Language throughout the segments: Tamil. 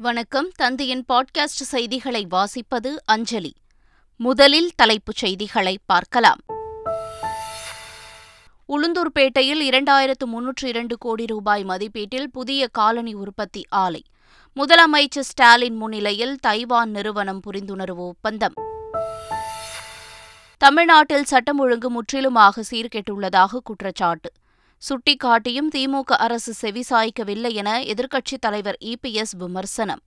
வணக்கம். தந்தையின் பாட்காஸ்ட் செய்திகளை வாசிப்பது அஞ்சலி. முதலில் தலைப்புச் செய்திகளை பார்க்கலாம். உளுந்தூர்பேட்டையில் இரண்டாயிரத்து முன்னூற்று இரண்டு கோடி ரூபாய் மதிப்பீட்டில் புதிய காலனி உற்பத்தி ஆலை. முதலமைச்சர் ஸ்டாலின் முன்னிலையில் தைவான் நிறுவனம் புரிந்துணர்வு ஒப்பந்தம். தமிழ்நாட்டில் சட்டம் ஒழுங்கு முற்றிலுமாக சீர்கெட்டுள்ளதாக குற்றச்சாட்டு. சுட்டிக்காட்டியும் திமுக அரசு செவிசாய்க்கவில்லை என எதிர்க்கட்சித் தலைவர் இபிஎஸ் விமர்சனம்.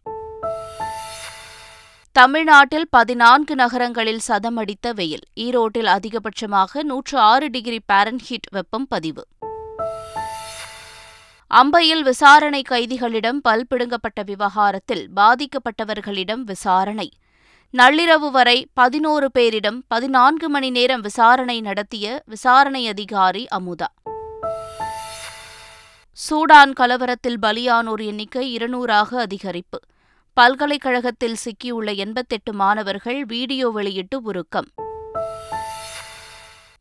தமிழ்நாட்டில் பதினான்கு நகரங்களில் சதமடித்த வெயில். ஈரோட்டில் அதிகபட்சமாக நூற்று ஆறு டிகிரி பாரன்ஹீட் வெப்பம் பதிவு. அம்பையில் விசாரணை கைதிகளிடம் பல் பிடுங்கப்பட்ட விவகாரத்தில் பாதிக்கப்பட்டவர்களிடம் விசாரணை. நள்ளிரவு வரை பதினோரு பேரிடம் பதினான்கு மணி நேரம் விசாரணை நடத்திய விசாரணை அதிகாரி அமுதா. சூடான் கலவரத்தில் பலியானோர் எண்ணிக்கை இருநூறாக அதிகரிப்பு. பல்கலைக்கழகத்தில் சிக்கியுள்ள எண்பத்தெட்டு மாணவர்கள் வீடியோ வெளியிட்டு உருக்கம்.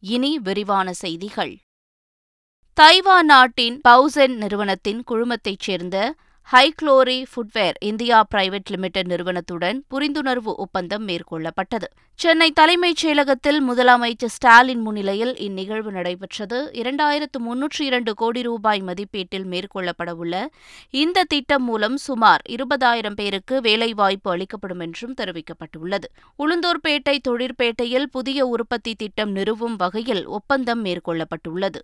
இனி விரிவான செய்திகள். தைவான் நாட்டின் பவுசென் நிறுவனத்தின் குழுமத்தைச் சேர்ந்த High Glory footwear India private limited நிறுவனத்துடன் புரிந்துணர்வு ஒப்பந்தம் மேற்கொள்ளப்பட்டது. சென்னை தலைமைச் செயலகத்தில் முதலமைச்சர் ஸ்டாலின் முன்னிலையில் இந்நிகழ்வு நடைபெற்றது. இரண்டாயிரத்து முன்னூற்றி இரண்டு கோடி ரூபாய் மதிப்பீட்டில் மேற்கொள்ளப்படவுள்ள இந்த திட்டம் மூலம் சுமார் இருபதாயிரம் பேருக்கு வேலைவாய்ப்பு அளிக்கப்படும் என்றும் தெரிவிக்கப்பட்டுள்ளது. உளுந்தூர்பேட்டை தொழிற்பேட்டையில் புதிய உற்பத்தி திட்டம் நிறுவும் வகையில் ஒப்பந்தம் மேற்கொள்ளப்பட்டுள்ளது.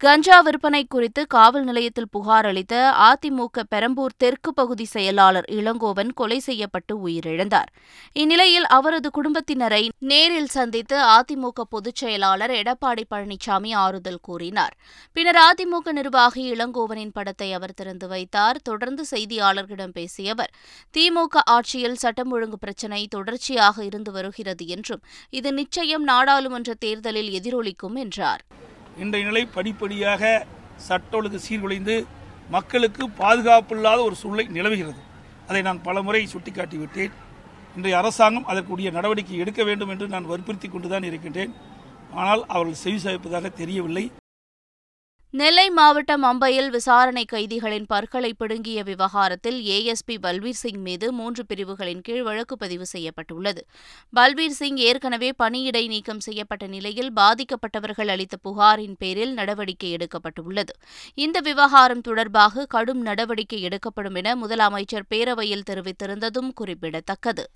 கஞ்சா விற்பனை குறித்து காவல் நிலையத்தில் புகார் அளித்த அதிமுக பெரம்பூர் தெற்கு பகுதி செயலாளர் இளங்கோவன் கொலை செய்யப்பட்டு உயிரிழந்தார். இந்நிலையில் அவரது குடும்பத்தினரை நேரில் சந்தித்து அதிமுக பொதுச் செயலாளர் எடப்பாடி பழனிசாமி ஆறுதல் கூறினார். பின்னர் அதிமுக நிர்வாகி இளங்கோவனின் படத்தை அவர் திறந்து வைத்தார். தொடர்ந்து செய்தியாளர்களிடம் பேசிய அவர் திமுக ஆட்சியில் சட்டம் ஒழுங்கு பிரச்சினை தொடர்ச்சியாக இருந்து வருகிறது என்றும் இது நிச்சயம் நாடாளுமன்ற தேர்தலில் எதிரொலிக்கும் என்றார். இன்றைய நிலை படிப்படியாக சட்ட ஒழுங்கு சீர்குலைந்து மக்களுக்கு பாதுகாப்பில்லாத ஒரு சூழ்நிலை நிலவுகிறது. அதை நான் பலமுறை சுட்டிக்காட்டிவிட்டேன். இன்றைய அரசாங்கம் அதற்குரிய நடவடிக்கை எடுக்க வேண்டும் என்று நான் வற்புறுத்தி கொண்டுதான் இருக்கின்றேன். ஆனால் அவர்கள் செவி சாய்ப்பதாக தெரியவில்லை. நெல்லை மாவட்டம் அம்பையில் விசாரணை கைதிகளின் பற்களை பிடுங்கிய விவகாரத்தில் ஏஎஸ்பி பல்பீர் சிங் மீது மூன்று பிரிவுகளின் கீழ் வழக்கு பதிவு செய்யப்பட்டுள்ளது. பல்பீர் சிங் ஏற்கனவே பணியிடை நீக்கம் செய்யப்பட்ட நிலையில் பாதிக்கப்பட்டவர்கள் அளித்த புகாரின் பேரில் நடவடிக்கை எடுக்கப்பட்டுள்ளது. இந்த விவகாரம் தொடர்பாக கடும் நடவடிக்கை எடுக்கப்படும் என முதலமைச்சர் பேரவையில் தெரிவித்திருந்ததும் குறிப்பிடத்தக்கது.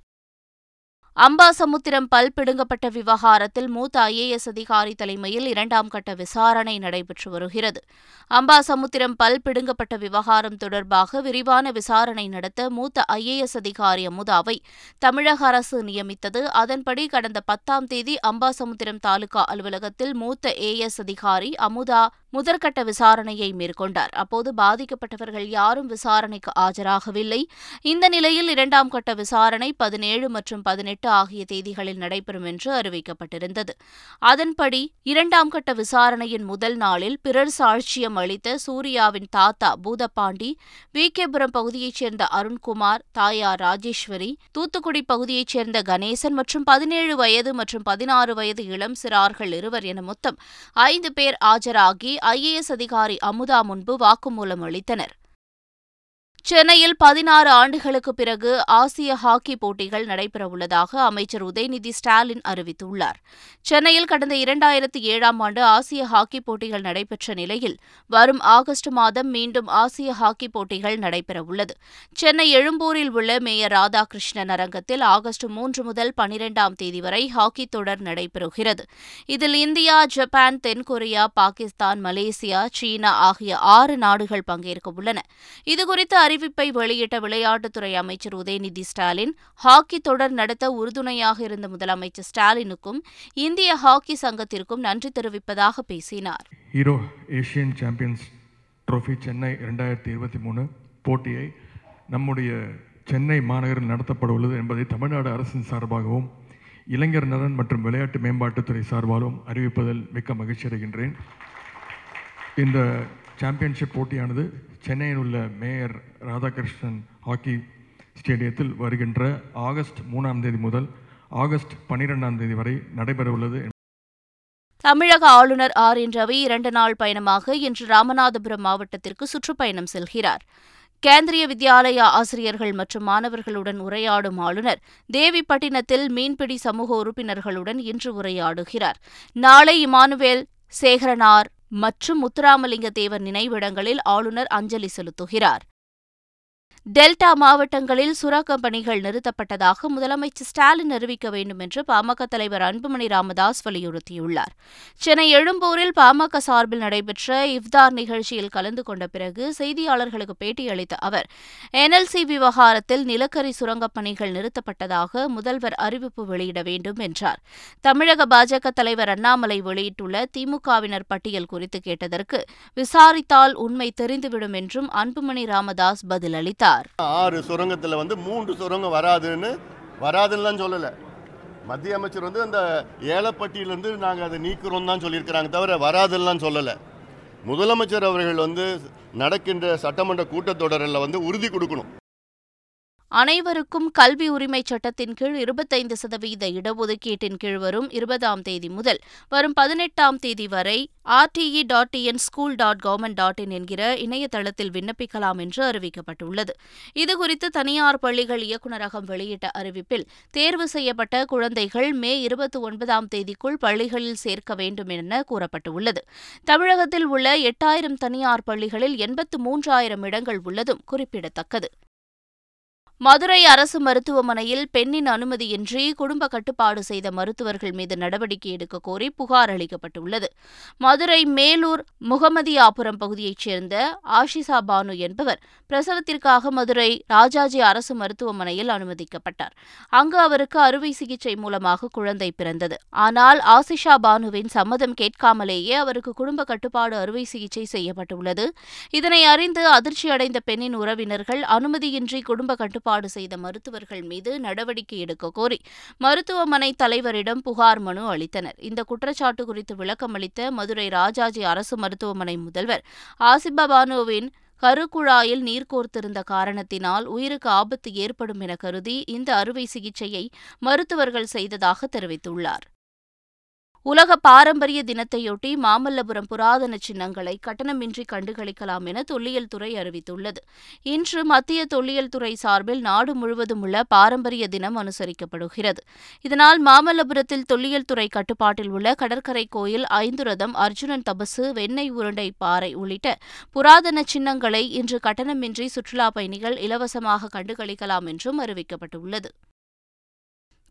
அம்பாசமுத்திரம் பல் பிடுங்கப்பட்ட விவகாரத்தில் மூத்த ஐஏஎஸ் அதிகாரி தலைமையில் இரண்டாம் கட்ட விசாரணை நடைபெற்று வருகிறது. அம்பாசமுத்திரம் பல் பிடுங்கப்பட்ட விவகாரம் தொடர்பாக விரிவான விசாரணை நடத்த மூத்த ஐஏஎஸ் அதிகாரி அமுதாவை தமிழக அரசு நியமித்தது. அதன்படி கடந்த பத்தாம் தேதி அம்பாசமுத்திரம் தாலுகா அலுவலகத்தில் மூத்த ஏஎஸ் அதிகாரி அமுதா முதற்கட்ட விசாரணையை மேற்கொண்டார். அப்போது பாதிக்கப்பட்டவர்கள் யாரும் விசாரணைக்கு ஆஜராகவில்லை. இந்த நிலையில் இரண்டாம் கட்ட விசாரணை பதினேழு மற்றும் பதினெட்டு ஆகிய தேதிகளில் நடைபெறும் என்று அறிவிக்கப்பட்டிருந்தது. அதன்படி இரண்டாம் கட்ட விசாரணையின் முதல் நாளில் பிறர் சாட்சியம் அளித்த சூர்யாவின் தாத்தா பூதப்பாண்டி விகேபுரம் பகுதியைச் சேர்ந்த அருண்குமார் தாயார் ராஜேஸ்வரி தூத்துக்குடி பகுதியைச் சேர்ந்த கணேசன் மற்றும் பதினேழு வயது மற்றும் பதினாறு வயது இளம் சிறார்கள் இருவர் என மொத்தம் ஐந்து பேர் ஆஜராகி ஐஏஎஸ் அதிகாரி அமுதா முன்பு வாக்குமூலம் அளித்தனர். சென்னையில் பதினாறு ஆண்டுகளுக்கு பிறகு ஆசிய ஹாக்கி போட்டிகள் நடைபெறவுள்ளதாக அமைச்சர் உதயநிதி ஸ்டாலின் அறிவித்துள்ளார். சென்னையில் கடந்த இரண்டாயிரத்தி ஏழாம் ஆண்டு ஆசிய ஹாக்கி போட்டிகள் நடைபெற்ற நிலையில் வரும் ஆகஸ்ட் மாதம் மீண்டும் ஆசிய ஹாக்கி போட்டிகள் நடைபெறவுள்ளது. சென்னை எழும்பூரில் உள்ள மேயர் ராதாகிருஷ்ணன் அரங்கத்தில் ஆகஸ்ட் மூன்று முதல் பனிரெண்டாம் தேதி வரை ஹாக்கி தொடர் நடைபெறுகிறது. இதில் இந்தியா ஜப்பான் தென்கொரியா பாகிஸ்தான் மலேசியா சீனா ஆகிய ஆறு நாடுகள் பங்கேற்க உள்ளன இதுகுறித்து அறிவிப்பை வெளியிட்ட விளையாட்டுத்துறை அமைச்சர் உதயநிதி ஸ்டாலின் ஹாக்கி தொடர் நடத்த உறுதுணையாக இருந்த முதலமைச்சர் ஸ்டாலினுக்கும் இந்திய ஹாக்கி சங்கத்திற்கும் நன்றி தெரிவிப்பதாக பேசினார். Hero Asian Champions Trophy Chennai இரண்டாயிரத்தி இருபத்தி மூணு போட்டியை நம்முடைய சென்னை மாநகரில் நடத்தப்பட உள்ளது என்பதை தமிழ்நாடு அரசின் சார்பாகவும் இளைஞர் நலன் மற்றும் விளையாட்டு மேம்பாட்டுத்துறை சார்பாலும் அறிவிப்பதில் மிக்க மகிழ்ச்சி அடைகின்றேன். இந்த சாம்பியன்ஷிப் போட்டியானது சென்னையில் உள்ள மேயர் ராதாகிருஷ்ணன் ஹாக்கி ஸ்டேடியத்தில் வருகின்ற ஆகஸ்ட் மூணாம் தேதி முதல் ஆகஸ்ட் பனிரெண்டாம் தேதி வரை நடைபெறவுள்ளது தமிழக ஆளுநர் ஆர் என் ரவி இரண்டு நாள் பயணமாக இன்று ராமநாதபுரம் மாவட்டத்திற்கு சுற்றுப்பயணம் செல்கிறார். கேந்திரிய வித்யாலயா ஆசிரியர்கள் மற்றும் மாணவர்களுடன் உரையாடும் ஆளுநர் தேவிப்பட்டினத்தில் மீன்பிடி சமூக உறுப்பினர்களுடன் இன்று உரையாடுகிறார். நாளை இமானுவேல் சேகரனார் மற்றும் முத்துராமலிங்க தேவர் நினைவிடங்களில் ஆளுநர் அஞ்சலி செலுத்துகிறார். டெல்டா மாவட்டங்களில் சுரங்கப் பணிகள் நிறுத்தப்பட்டதாக முதலமைச்சர் ஸ்டாலின் அறிவிக்க வேண்டும் என்று பாமக தலைவர் அன்புமணி ராமதாஸ் வலியுறுத்தியுள்ளார். சென்னை எழும்பூரில் பாமக சார்பில் நடைபெற்ற இஃப்தார் நிகழ்ச்சியில் கலந்து கொண்ட பிறகு செய்தியாளர்களுக்கு பேட்டியளித்த அவர் என்எல்சி விவகாரத்தில் நிலக்கரி சுரங்கப் பணிகள் நிறுத்தப்பட்டதாக முதல்வர் அறிவிப்பு வெளியிட வேண்டும் என்றார். தமிழக பாஜக தலைவர் அண்ணாமலை வெளியிட்டுள்ள திமுகவினர் பட்டியல் குறித்து கேட்டதற்கு விசாரித்தால் உண்மை தெரிந்துவிடும் என்றும் அன்புமணி ராமதாஸ் பதிலளித்தார். ஆறு சுரங்கத்தில் வந்து மூன்று சுரங்கம் வராதுன்னு வராதுன்னு சொல்லலை. மத்திய அமைச்சர் வந்து அந்த ஏலப்பட்டியிலேருந்து நாங்கள் அதை நீக்கிறோம் தான் சொல்லியிருக்கிறாங்க தவிர வராதுலாம் சொல்லலை. முதலமைச்சர் அவர்கள் வந்து நடக்கின்ற சட்டமன்ற கூட்டத்தொடரில் வந்து உறுதி கொடுக்கணும். அனைவருக்கும் கல்வி உரிமைச் சட்டத்தின் கீழ் இருபத்தைந்து சதவீத இடஒதுக்கீட்டின் கீழ் வரும் இருபதாம் தேதி முதல் வரும் பதினெட்டாம் தேதி வரை RTE dot in school dot government dot in என்கிற இணையதளத்தில் விண்ணப்பிக்கலாம் என்று அறிவிக்கப்பட்டுள்ளது. இதுகுறித்து தனியார் பள்ளிகள் இயக்குநரகம் வெளியிட்ட அறிவிப்பில் தேர்வு செய்யப்பட்ட குழந்தைகள் மே இருபத்தி ஒன்பதாம் தேதிக்குள் பள்ளிகளில் சேர்க்க வேண்டும் என கூறப்பட்டுள்ளது. தமிழகத்தில் உள்ள எட்டாயிரம் தனியார் பள்ளிகளில் எண்பத்து மூன்றாயிரம் இடங்கள் உள்ளதும் குறிப்பிடத்தக்கது. மதுரை அரசு மருத்துவமனையில் பெண்ணின் அனுமதியின்றி குடும்ப கட்டுப்பாடு செய்த மருத்துவர்கள் மீது நடவடிக்கை எடுக்க கோரி புகார் அளிக்கப்பட்டுள்ளது. மதுரை மேலூர் முகமதியாபுரம் பகுதியைச் சேர்ந்த ஆஷிசா பானு என்பவர் பிரசவத்திற்காக மதுரை ராஜாஜி அரசு மருத்துவமனையில் அனுமதிக்கப்பட்டார். அங்கு அவருக்கு அறுவை சிகிச்சை மூலமாக குழந்தை பிறந்தது. ஆனால் ஆசிஷா பானுவின் சம்மதம் கேட்காமலேயே அவருக்கு குடும்ப கட்டுப்பாடு அறுவை சிகிச்சை செய்யப்பட்டுள்ளது. இதனை அறிந்து அதிர்ச்சியடைந்த பெண்ணின் உறவினர்கள் அனுமதியின்றி குடும்ப கட்டுப்பாடு ஏற்பாடு செய்த மருத்துவர்கள் மீது நடவடிக்கை எடுக்க கோரி மருத்துவமனை தலைவரிடம் புகார் மனு அளித்தனர். இந்த குற்றச்சாட்டு குறித்து விளக்கம் அளித்த மதுரை ராஜாஜி அரசு மருத்துவமனை முதல்வர் ஆசிபா பானுவின் கருக்குழாயில் நீர் கோர்த்திருந்த காரணத்தினால் உயிருக்கு ஆபத்து ஏற்படும் என கருதி இந்த அறுவை சிகிச்சையை மருத்துவர்கள் செய்ததாக தெரிவித்துள்ளார். உலக பாரம்பரிய தினத்தையொட்டி மாமல்லபுரம் புராதன சின்னங்களை கட்டணமின்றி கண்டுகளிக்கலாம் என தொல்லியல் துறை அறிவித்துள்ளது. இன்று மத்திய தொல்லியல் துறை சார்பில் நாடு முழுவதும் உள்ள பாரம்பரிய தினம் அனுசரிக்கப்படுகிறது. இதனால் மாமல்லபுரத்தில் தொல்லியல் துறை கட்டுப்பாட்டில் உள்ள கடற்கரை கோயில் ஐந்து ரதம் அர்ஜுனன் தபசு வெண்ணெய் உருண்டை பாறை உள்ளிட்ட புராதன சின்னங்களை இன்று கட்டணமின்றி சுற்றுலா பயணிகள் இலவசமாக கண்டுகளிக்கலாம் என்றும் அறிவிக்கப்பட்டுள்ளது.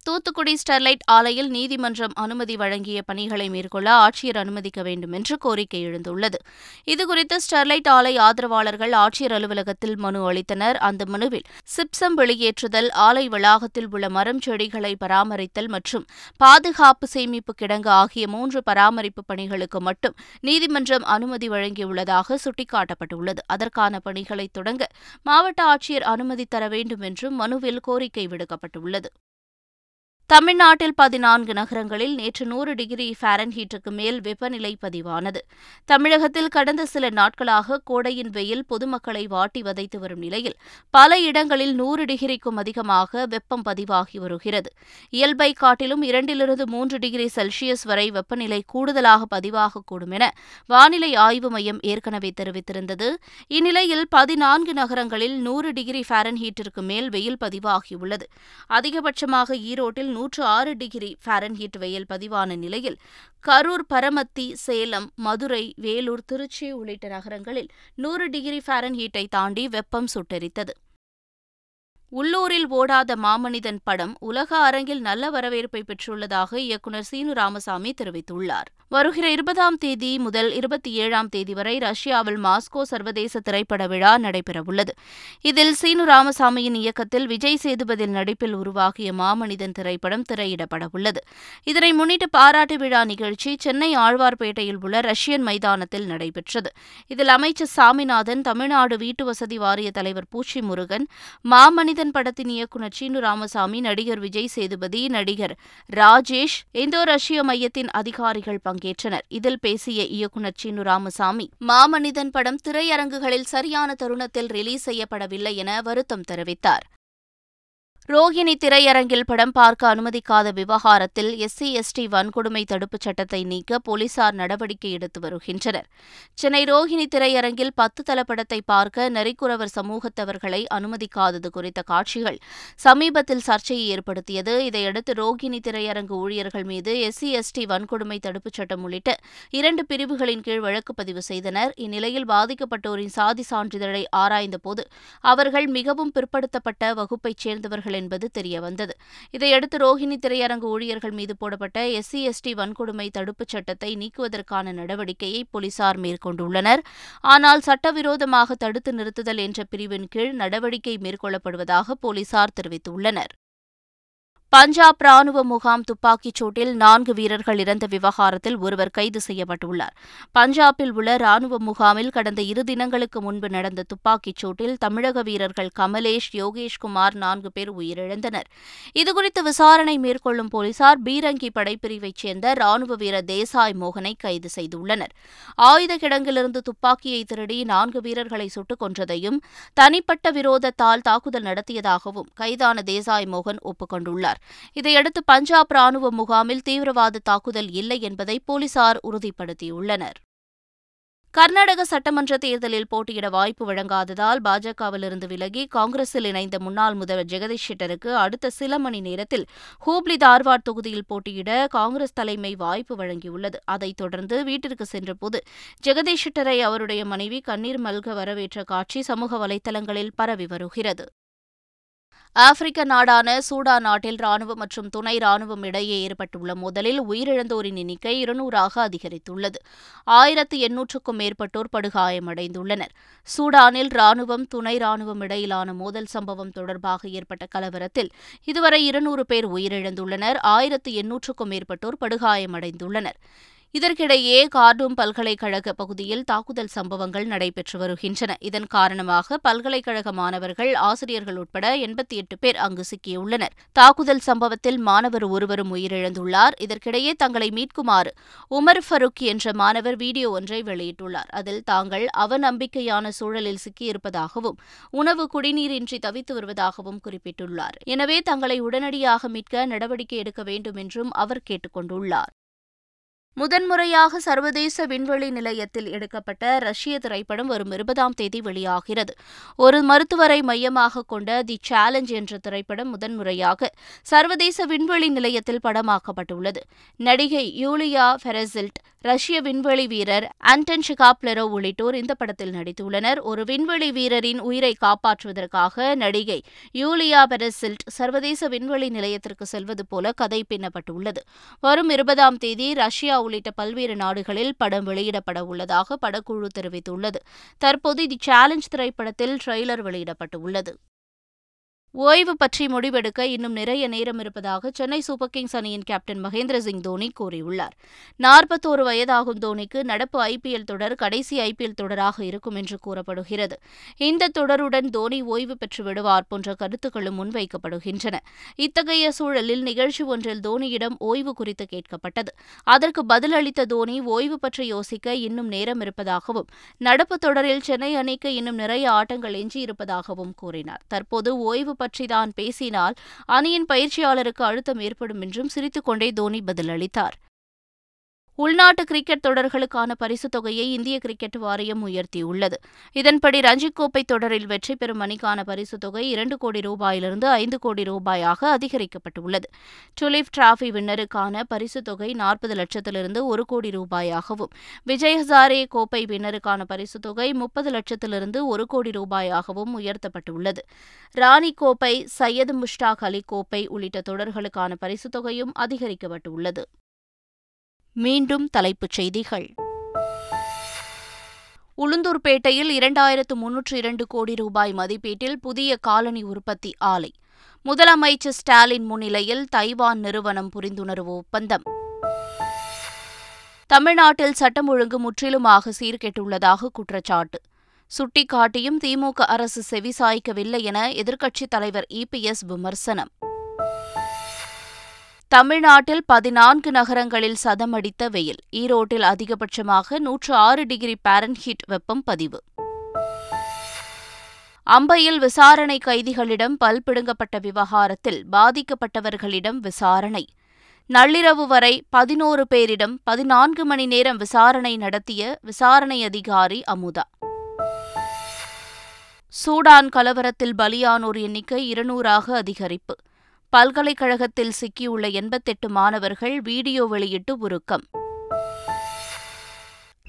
தூத்துக்குடி ஸ்டெர்லைட் ஆலையில் நீதிமன்றம் அனுமதி வழங்கிய பணிகளை மேற்கொள்ள ஆட்சியர் அனுமதிக்க வேண்டும் என்று கோரிக்கை எழுந்துள்ளது. இதுகுறித்து ஸ்டெர்லைட் ஆலை ஆதரவாளர்கள் ஆட்சியர் அலுவலகத்தில் மனு அளித்தனர். அந்த மனுவில் சிப்சம் வெளியேற்றுதல் ஆலை வளாகத்தில் உள்ள மரம் செடிகளை பராமரித்தல் மற்றும் பாதுகாப்பு சேமிப்பு கிடங்கு ஆகிய மூன்று பராமரிப்பு பணிகளுக்கு மட்டும் நீதிமன்றம் அனுமதி வழங்கியுள்ளதாக சுட்டிக்காட்டப்பட்டுள்ளது. அதற்கான பணிகளை தொடங்க மாவட்ட ஆட்சியர் அனுமதி தர வேண்டும் என்றும் மனுவில் கோரிக்கை விடுக்கப்பட்டுள்ளது. தமிழ்நாட்டில் பதினான்கு நகரங்களில் நேற்று நூறு டிகிரி ஃபாரன்ஹீட்டுக்கு மேல் வெப்பநிலை பதிவானது. தமிழகத்தில் கடந்த சில நாட்களாக கோடையின் வெயில் பொதுமக்களை வாட்டி வதைத்து வரும் நிலையில் பல இடங்களில் நூறு டிகிரிக்கும் அதிகமாக வெப்பம் பதிவாகி வருகிறது. இயல்பை காட்டிலும் இரண்டிலிருந்து மூன்று டிகிரி செல்சியஸ் வரை வெப்பநிலை கூடுதலாக பதிவாகக்கூடும் என வானிலை ஆய்வு மையம் ஏற்கனவே தெரிவித்திருந்தது. இந்நிலையில் பதினான்கு நகரங்களில் நூறு டிகிரி ஃபாரன்ஹீட்டிற்கு மேல் வெயில் பதிவாகியுள்ளது. அதிகபட்சமாக ஈரோட்டில் நூற்று ஆறு டிகிரி ஃபாரன்ஹீட் வெயில் பதிவான நிலையில் கரூர் பரமத்தி சேலம் மதுரை வேலூர் திருச்சி உள்ளிட்ட நகரங்களில் நூறு டிகிரி ஃபாரன்ஹீட்டை தாண்டி வெப்பம் சுட்டெரித்தது. உள்ளூரில் ஓடாத மாமனிதன் படம் உலக அரங்கில் நல்ல வரவேற்பை பெற்றுள்ளதாக இயக்குநர் சீனு ராமசாமி தெரிவித்துள்ளார். வருகிற இருபதாம் தேதி முதல் இருபத்தி ஏழாம் தேதி வரை ரஷ்யாவில் மாஸ்கோ சர்வதேச திரைப்பட விழா நடைபெறவுள்ளது. இதில் சீனு ராமசாமியின் இயக்கத்தில் விஜய் சேதுபதியின் நடிப்பில் உருவாகிய மாமனிதன் திரைப்படம் திரையிடப்படவுள்ளது. இதனை முன்னிட்டு பாராட்டு விழா நிகழ்ச்சி சென்னை ஆழ்வார்பேட்டையில் உள்ள ரஷ்யன் மைதானத்தில் நடைபெற்றது. இதில் அமைச்சர் சாமிநாதன் தமிழ்நாடு வீட்டு வசதி வாரிய தலைவர் பூச்சி முருகன் மாமனிதன் படத்தின் இயக்குநர் சீனு ராமசாமி நடிகர் விஜய் சேதுபதி நடிகர் ராஜேஷ் இந்தோ ரஷ்ய மையத்தின் அதிகாரிகள் பங்கேற்றனர். இதில் பேசிய இயக்குநர் சீனு ராமசாமி மாமனிதன் படம் திரையரங்குகளில் சரியான தருணத்தில் ரிலீஸ் செய்யப்படவில்லை என வருத்தம் தெரிவித்தார். ரோஹிணி திரையரங்கில் படம் பார்க்க அனுமதிக்காத விவகாரத்தில் எஸ்சி எஸ்டி வன்கொடுமை தடுப்புச் சட்டத்தை நீக்க போலீசார் நடவடிக்கை எடுத்து வருகின்றனர். சென்னை ரோஹிணி திரையரங்கில் பத்து தள படத்தை பார்க்க நரிக்குறவர் சமூகத்தவர்களை அனுமதிக்காதது குறித்த காட்சிகள் சமீபத்தில் சர்ச்சையை ஏற்படுத்தியது. இதையடுத்து ரோஹிணி திரையரங்கு ஊழியர்கள் மீது எஸ்சி எஸ்டி வன்கொடுமை தடுப்புச் சட்டம் உள்ளிட்ட இரண்டு பிரிவுகளின் கீழ் வழக்கு பதிவு செய்தனர். இந்நிலையில் பாதிக்கப்பட்டோரின் சாதி சான்றிதழை ஆராய்ந்தபோது அவர்கள் மிகவும் பிற்படுத்தப்பட்ட வகுப்பைச் சேர்ந்தவர்கள் என்பது தெரியவந்தது. இதையடுத்து ரோஹிணி திரையரங்கு ஊழியர்கள் மீது போடப்பட்ட எஸ்சி எஸ்டி வன்கொடுமை தடுப்புச் சட்டத்தை நீக்குவதற்கான நடவடிக்கையை போலீசார் மேற்கொண்டுள்ளனர். ஆனால் சட்டவிரோதமாக தடுத்து நிறுத்துதல் என்ற பிரிவின் கீழ் நடவடிக்கை மேற்கொள்ளப்படுவதாக போலீசார் தெரிவித்துள்ளனர். பஞ்சாப் ராணுவ முகாம் துப்பாக்கிச் சூட்டில் நான்கு வீரர்கள் இறந்த விவகாரத்தில் ஒருவர் கைது செய்யப்பட்டுள்ளார். பஞ்சாபில் உள்ள ராணுவ முகாமில் கடந்த இரு தினங்களுக்கு முன்பு நடந்த துப்பாக்கிச் சூட்டில் தமிழக வீரர்கள் கமலேஷ் யோகேஷ்குமார் நான்கு பேர் உயிரிழந்தனர். இதுகுறித்து விசாரணை மேற்கொள்ளும் போலீசார் பீரங்கி படைப்பிரிவைச் சேர்ந்த ராணுவ வீரர் தேசாய் மோகனை கைது செய்துள்ளனர். ஆயுத கிடங்கிலிருந்து துப்பாக்கியை திருடி நான்கு வீரர்களை சுட்டுக் கொன்றதையும் தனிப்பட்ட விரோதத்தால் தாக்குதல் நடத்தியதாகவும் கைதான தேசாய் மோகன் ஒப்புக் இதையடுத்து பஞ்சாப் ராணுவ முகாமில் தீவிரவாத தாக்குதல் இல்லை என்பதை போலீசார் உறுதிப்படுத்தியுள்ளனர். கர்நாடக சட்டமன்ற தேர்தலில் போட்டியிட வாய்ப்பு வழங்காததால் பாஜகவிலிருந்து விலகி காங்கிரஸில் இணைந்த முன்னாள் முதல்வர் ஜெகதீஷ் ஷெட்டருக்கு அடுத்த சில மணி நேரத்தில் ஹூப்ளி தார்வாட் தொகுதியில் போட்டியிட காங்கிரஸ் தலைமை வாய்ப்பு வழங்கியுள்ளது. அதைத் தொடர்ந்து வீட்டிற்கு சென்றபோது ஜெகதீஷ் ஷெட்டரை அவருடைய மனைவி கண்ணீர் மல்க வரவேற்ற காட்சி சமூக வலைதளங்களில் பரவி வருகிறது. ஆப்பிரிக்க நாடான சூடான் நாட்டில் ராணுவம் மற்றும் துணை ராணுவம் இடையே ஏற்பட்டுள்ள மோதலில் உயிரிழந்தோரின் எண்ணிக்கை இருநூறாக அதிகரித்துள்ளது. ஆயிரத்து எண்ணூற்றுக்கும் மேற்பட்டோர் படுகாயமடைந்துள்ளனர். சூடானில் ராணுவம் துணை ராணுவம் இடையிலான மோதல் சம்பவம் தொடர்பாக ஏற்பட்ட கலவரத்தில் இதுவரை இருநூறு பேர் உயிரிழந்துள்ளனர். ஆயிரத்து எண்ணூற்றுக்கும் மேற்பட்டோர் படுகாயமடைந்துள்ளனர். இதற்கிடையே கார்டூம் பல்கலைக்கழக பகுதியில் தாக்குதல் சம்பவங்கள் நடைபெற்று வருகின்றன. இதன் காரணமாக பல்கலைக்கழக மாணவர்கள் ஆசிரியர்கள் உட்பட எண்பத்தி எட்டு பேர் அங்கு சிக்கியுள்ளனர். தாக்குதல் சம்பவத்தில் மாணவர் ஒருவரும் உயிரிழந்துள்ளார். இதற்கிடையே தங்களை மீட்குமாறு உமர் ஃபருக் என்ற மாணவர் வீடியோ ஒன்றை வெளியிட்டுள்ளார். அதில் தாங்கள் அவநம்பிக்கையான சூழலில் சிக்கியிருப்பதாகவும் உணவு குடிநீரின்றி தவித்து வருவதாகவும் குறிப்பிட்டுள்ளார். எனவே தங்களை உடனடியாக மீட்க நடவடிக்கை எடுக்க வேண்டும் என்றும் அவர் கேட்டுக் கொண்டுள்ளார் முதன்முறையாக சர்வதேச விண்வெளி நிலையத்தில் எடுக்கப்பட்ட ரஷ்ய திரைப்படம் வரும் இருபதாம் தேதி வெளியாகிறது. ஒரு மருத்துவரை மையமாக கொண்ட தி சேலஞ்ச் என்ற திரைப்படம் முதன்முறையாக சர்வதேச விண்வெளி நிலையத்தில் படமாக்கப்பட்டுள்ளது. நடிகை யூலியா ஃபெரசில்ட் ரஷ்ய விண்வெளி வீரர் ஆண்டன் ஷிகாப்லெரோ உள்ளிட்டோர் இந்த படத்தில் நடித்துள்ளனர். ஒரு விண்வெளி வீரரின் உயிரை காப்பாற்றுவதற்காக நடிகை யூலியா பெரசில்ட் சர்வதேச விண்வெளி நிலையத்திற்கு செல்வது போல கதை பின்னப்பட்டுள்ளது. வரும் இருபதாம் தேதி ரஷ்யா உள்ளிட்ட பல்வேறு நாடுகளில் படம் வெளியிடப்பட உள்ளதாக படக்குழு தெரிவித்துள்ளது. தற்போது தி சேலஞ்ச் திரைப்படத்தில் ட்ரெய்லர் வெளியிடப்பட்டுள்ளது ஓய்வு பற்றி முடிவெடுக்க இன்னும் நிறைய நேரம் இருப்பதாக சென்னை சூப்பர் கிங்ஸ் அணியின் கேப்டன் மகேந்திர சிங் தோனி கூறியுள்ளார். நாற்பத்தோரு வயதாகும் தோனிக்கு நடப்பு ஐபிஎல் தொடர் கடைசி ஐபிஎல் தொடராக இருக்கும் என்று கூறப்படுகிறது. இந்த தொடருடன் தோனி ஓய்வு பெற்று விடுவார் போன்ற கருத்துக்களும் முன்வைக்கப்படுகின்றன. இத்தகைய சூழலில் நிகழ்ச்சி ஒன்றில் தோனியிடம் ஓய்வு குறித்து கேட்கப்பட்டது. அதற்கு பதிலளித்த தோனி ஓய்வு பற்றி யோசிக்க இன்னும் நேரம் இருப்பதாகவும் நடப்பு தொடரில் சென்னை அணிக்கு இன்னும் நிறைய ஆட்டங்கள் எஞ்சியிருப்பதாகவும் கூறினார். தற்போது ஓய்வு பற்றிதான் பேசினால் அணியின் பயிற்சியாளருக்கு அழுத்தம் ஏற்படும் என்றும் சிரித்துக்கொண்டே தோனி பதிலளித்தார். உள்நாட்டு கிரிக்கெட் தொடர்களுக்கான பரிசுத் தொகையை இந்திய கிரிக்கெட் வாரியம் உயர்த்தியுள்ளது. இதன்படி ரஞ்சிக் கோப்பை தொடரில் வெற்றி பெறும் அணிக்கான பரிசுத் தொகை இரண்டு கோடி ரூபாயிலிருந்து ஐந்து கோடி ரூபாயாக அதிகரிக்கப்பட்டுள்ளது. டுலிப் டிராஃபி வின்னருக்கான பரிசுத் தொகை நாற்பது லட்சத்திலிருந்து ஒரு கோடி ரூபாயாகவும் விஜய் ஹசாரே கோப்பை வின்னருக்கான பரிசுத் தொகை முப்பது லட்சத்திலிருந்து ஒரு கோடி ரூபாயாகவும் உயர்த்தப்பட்டுள்ளது. ராணி கோப்பை சையது முஷ்டாக் அலி கோப்பை உள்ளிட்ட தொடர்களுக்கான பரிசுத் தொகையும் அதிகரிக்கப்பட்டுள்ளது. மீண்டும் தலைப்புச் செய்திகள். உளுந்தூர்பேட்டையில் இரண்டாயிரத்து முன்னூற்று இரண்டு கோடி ரூபாய் மதிப்பீட்டில் புதிய காலனி உற்பத்தி ஆலை. முதலமைச்சர் ஸ்டாலின் முன்னிலையில் தைவான் நிறுவனம் புரிந்துணர்வு ஒப்பந்தம். தமிழ்நாட்டில் சட்டம் ஒழுங்கு முற்றிலுமாக சீர்கெட்டுள்ளதாக குற்றச்சாட்டு. சுட்டிக்காட்டியும் திமுக அரசு செவிசாய்க்கவில்லை என எதிர்க்கட்சித் தலைவர் இபிஎஸ் விமர்சனம். தமிழ்நாட்டில் பதினான்கு நகரங்களில் சதமடித்த வெயில். ஈரோட்டில் அதிகபட்சமாக நூற்று ஆறு டிகிரி பாரன்ஹீட் வெப்பம் பதிவு. அம்பையில் விசாரணை கைதிகளிடம் பல் பிடுங்கப்பட்ட விவகாரத்தில் பாதிக்கப்பட்டவர்களிடம் விசாரணை. நள்ளிரவு வரை பதினோரு பேரிடம் பதினான்கு மணி நேரம் விசாரணை நடத்திய விசாரணை அதிகாரி அமுதா. சூடான் கலவரத்தில் பலியானோர் எண்ணிக்கை இருநூறாக அதிகரிப்பு. பல்கலைக்கழகத்தில் சிக்கியுள்ள எண்பத்தெட்டு மாணவர்கள் வீடியோ வெளியிட்டு உருக்கம்.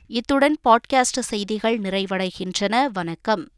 இத்துடன் பாட்காஸ்ட் செய்திகள் நிறைவடைகின்றன. வணக்கம்.